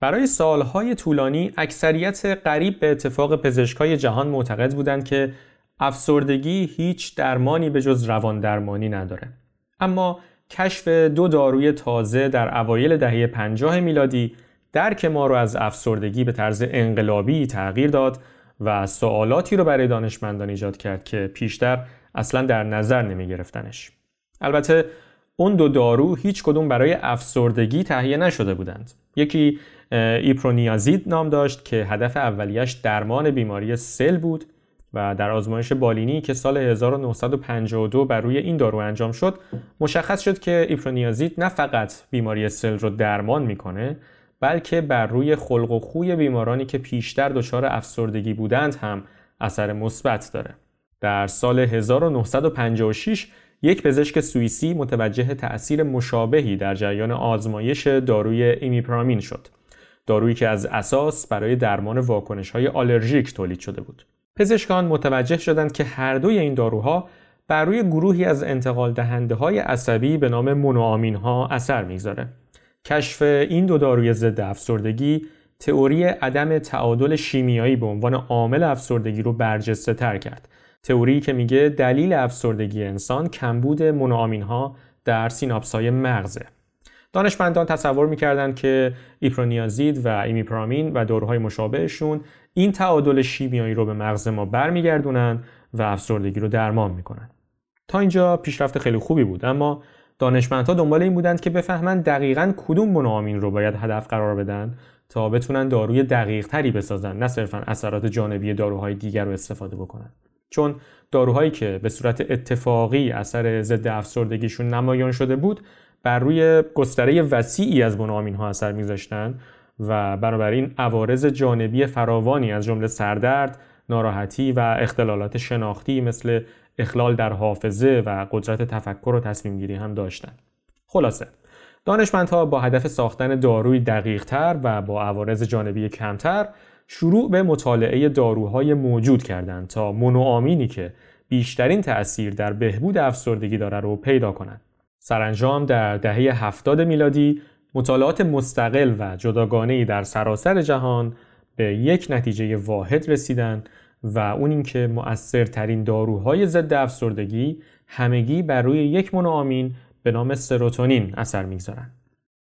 برای سالهای طولانی اکثریت قریب به اتفاق پزشکای جهان معتقد بودند که افسردگی هیچ درمانی به جز روان درمانی نداره. اما کشف دو داروی تازه در اوایل دهه 50 میلادی درک ما رو از افسردگی به طرز انقلابی تغییر داد و سوالاتی رو برای دانشمندان ایجاد کرد که پیشتر اصلا در نظر نمی گرفتنش. البته اون دو دارو هیچ کدوم برای افسردگی تهیه نشده بودند. یکی ایپرونیازید نام داشت که هدف اولیش درمان بیماری سل بود و در آزمایش بالینی که سال 1952 بر روی این دارو انجام شد مشخص شد که ایپرونیازید نه فقط بیماری سل رو درمان می‌کنه بلکه بر روی خلق و خوی بیمارانی که پیشتر دچار افسردگی بودند هم اثر مثبت داره. در سال 1956 یک پزشک سوئیسی متوجه تأثیر مشابهی در جریان آزمایش داروی ایمیپرامین شد. دارویی که از اساس برای درمان واکنش های آلرژیک تولید شده بود. پزشکان متوجه شدند که هر دوی این داروها بر روی گروهی از انتقال دهنده های عصبی به نام مونوآمین ها اثر می‌گذاره. کشف این دو داروی ضد افسردگی تئوری عدم تعادل شیمیایی به عنوان عامل افسردگی رو برجسته تر کرد. تئوری که میگه دلیل افسردگی انسان کمبود مونوآمین ها در سیناپس های مغزه. دانشمندان تصور می‌کردند که ایپرونیازید و ایمیپرامین و داروهای مشابهشون این تعادل شیمیایی رو به مغز ما برمیگردونن و افسردگی رو درمان می‌کنن. تا اینجا پیشرفت خیلی خوبی بود اما دانشمندها دنبال این بودند که بفهمند دقیقا کدوم مونوآمین رو باید هدف قرار بدن تا بتونن داروی دقیق تری بسازن نه صرفا اثرات جانبی داروهای دیگر رو استفاده بکنن چون داروهایی که به صورت اتفاقی اثر ضد افسردگیشون نمایان شده بود بر روی گستره وسیعی از مونوآمین ها اثر میذاشتن و بنابراین عوارض جانبی فراوانی از جمله سردرد، ناراحتی و اختلالات شناختی مثل اخلال در حافظه و قدرت تفکر و تصمیم گیری هم داشتن. خلاصه دانشمندها با هدف ساختن داروی دقیقتر و با عوارض جانبی کمتر شروع به مطالعه داروهای موجود کردند تا مونوآمینی که بیشترین تأثیر در بهبود افسردگی داره رو پیدا کنند. سرانجام در دهه 70 میلادی مطالعات مستقل و جداگانه‌ای در سراسر جهان به یک نتیجه واحد رسیدند و اون اینکه مؤثرترین داروهای ضد افسردگی همگی بر روی یک مونوآمین به نام سروتونین اثر می‌گذارند.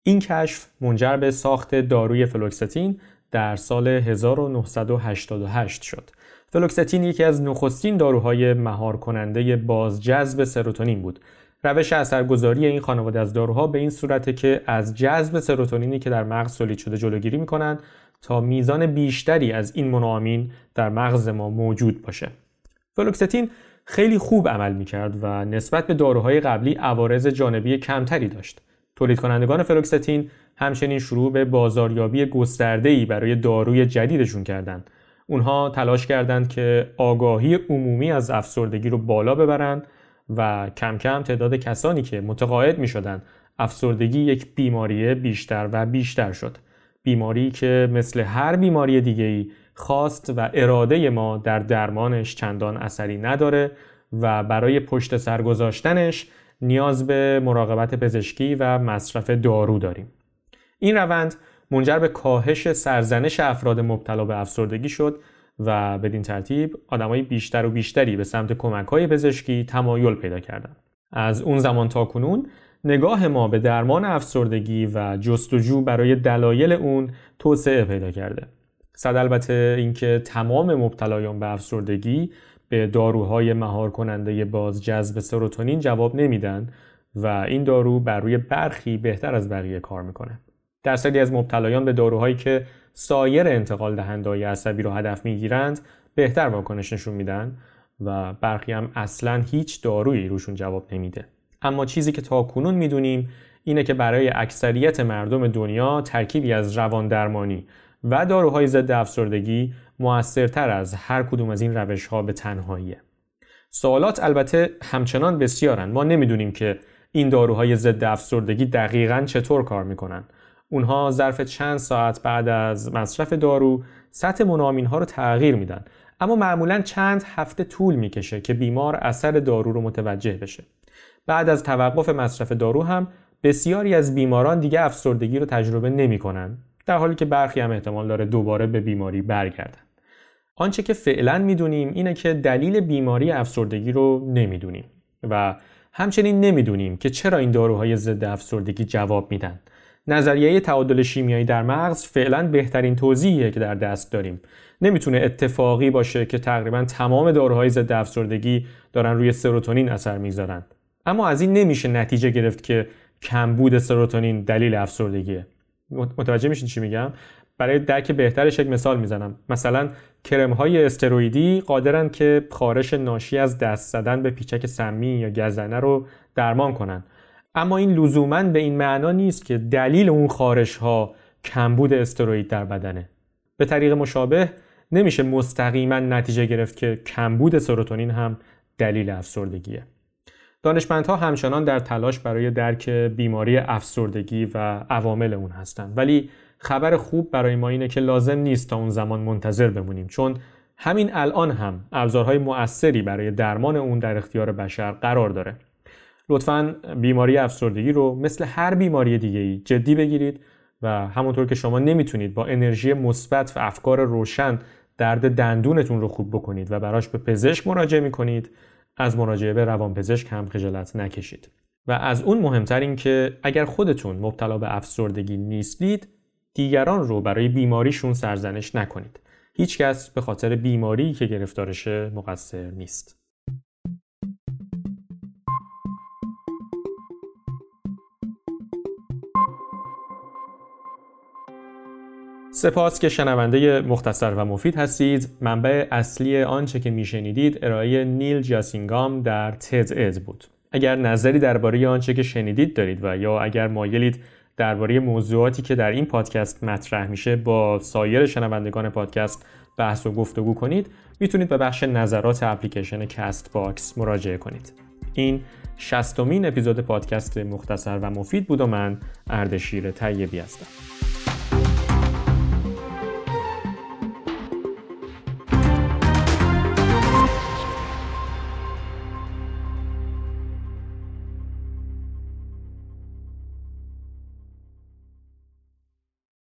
این کشف منجر به ساخت داروی فلوکستین در سال 1988 شد. فلوکستین یکی از نخستین داروهای مهار کننده بازجذب سروتونین بود روش اثرگذاری این خانواده از داروها به این صورته که از جذب سروتونینی که در مغز تولید شده جلوگیری می‌کنند تا میزان بیشتری از این مونوآمین در مغز ما موجود باشه. فلوکستین خیلی خوب عمل می‌کرد و نسبت به داروهای قبلی عوارض جانبی کمتری داشت. تولید کنندگان فلوکستین همچنین شروع به بازاریابی گسترده‌ای برای داروی جدیدشون کردند. اونها تلاش کردند که آگاهی عمومی از افسردگی رو بالا ببرند و کم کم تعداد کسانی که متقاعد می شدن افسردگی یک بیماری بیشتر و بیشتر شد. بیماری که مثل هر بیماری دیگه ای خواست و اراده ما در درمانش چندان اثری نداره و برای پشت سر گذاشتنش نیاز به مراقبت پزشکی و مصرف دارو داریم. این روند منجر به کاهش سرزنش افراد مبتلا به افسردگی شد و بدین ترتیب آدمای بیشتر و بیشتری به سمت کمک های پزشکی تمایل پیدا کردند. از اون زمان تا کنون نگاه ما به درمان افسردگی و جستجو برای دلایل اون توسعه پیدا کرده. صد البته اینکه تمام مبتلایان به افسردگی به داروهای مهار کننده بازجذب سروتونین جواب نمیدن و این دارو بر روی برخی بهتر از بقیه کار می‌کنه. درصدی از مبتلایان به داروهایی که سایر انتقال دهنده عصبی رو هدف می‌گیرند بهتر واکنش نشون میدن و برخی هم اصلا هیچ دارویی روشون جواب نمیده اما چیزی که تا کنون می‌دونیم اینه که برای اکثریت مردم دنیا ترکیبی از روان درمانی و داروهای ضد افسردگی موثرتر از هر کدوم از این روش ها به تنهاییه. سوالات البته همچنان بسیارن. ما نمی‌دونیم که این داروهای ضد افسردگی دقیقا چطور کار می‌کنن. اونها ظرف چند ساعت بعد از مصرف دارو سطح منامین ها رو تغییر میدن. اما معمولا چند هفته طول می‌کشه که بیمار اثر دارو رو متوجه بشه. بعد از توقف مصرف دارو هم بسیاری از بیماران دیگه افسردگی رو تجربه نمی‌کنن در حالی که برخی هم احتمال داره دوباره به بیماری برگردن. آنچه که فعلا می‌دونیم اینه که دلیل بیماری افسردگی رو نمی‌دونیم و همچنین نمی‌دونیم که چرا این داروهای ضد افسردگی جواب میدن. نظریه تعادل شیمیایی در مغز فعلا بهترین توضیحیه که در دست داریم. نمی‌تونه اتفاقی باشه که تقریبا تمام داروهای ضد افسردگی دارن روی سروتونین اثر می‌ذارن. اما از این نمیشه نتیجه گرفت که کمبود سروتونین دلیل افسردگیه. متوجه میشین چی میگم؟ برای درک بهترش یک مثال می‌زنم. مثلا کرم های استروئیدی قادرن که خارش ناشی از دست زدن به پیچک سمی یا گزنه رو درمان کنن. اما این لزوما به این معنا نیست که دلیل اون خارش ها کمبود استروئید در بدنه. به طریق مشابه نمیشه مستقیما نتیجه گرفت که کمبود سروتونین هم دلیل افسردگیه. دانشمندها همچنان در تلاش برای درک بیماری افسردگی و عوامل اون هستند ولی خبر خوب برای ما اینه که لازم نیست تا اون زمان منتظر بمونیم چون همین الان هم ابزارهای مؤثری برای درمان اون در اختیار بشر قرار داره. لطفا بیماری افسردگی رو مثل هر بیماری دیگه ای جدی بگیرید و همونطور که شما نمی‌تونید با انرژی مثبت و افکار روشن درد دندونتون رو خوب بکنید و براش به پزشک مراجعه می‌کنید از مراجعه به روانپزشک هم خجالت نکشید. و از اون مهمتر این که اگر خودتون مبتلا به افسردگی نیستید دیگران رو برای بیماریشون سرزنش نکنید. هیچکس به خاطر بیماری که گرفتارشه مقصر نیست. سپاس که شنونده مختصر و مفید هستید. منبع اصلی آنچه که میشنیدید ارائه نیل جاسینگام در TED-Ed بود. اگر نظری درباره آنچه که شنیدید دارید و یا اگر مایلید درباره موضوعاتی که در این پادکست مطرح میشه با سایر شنوندگان پادکست بحث و گفتگو کنید. می‌تونید به بخش نظرات اپلیکیشن Castbox مراجعه کنید. این شصتمین اپیزود پادکست مختصر و مفید بود و من اردشیر طیبی هستم.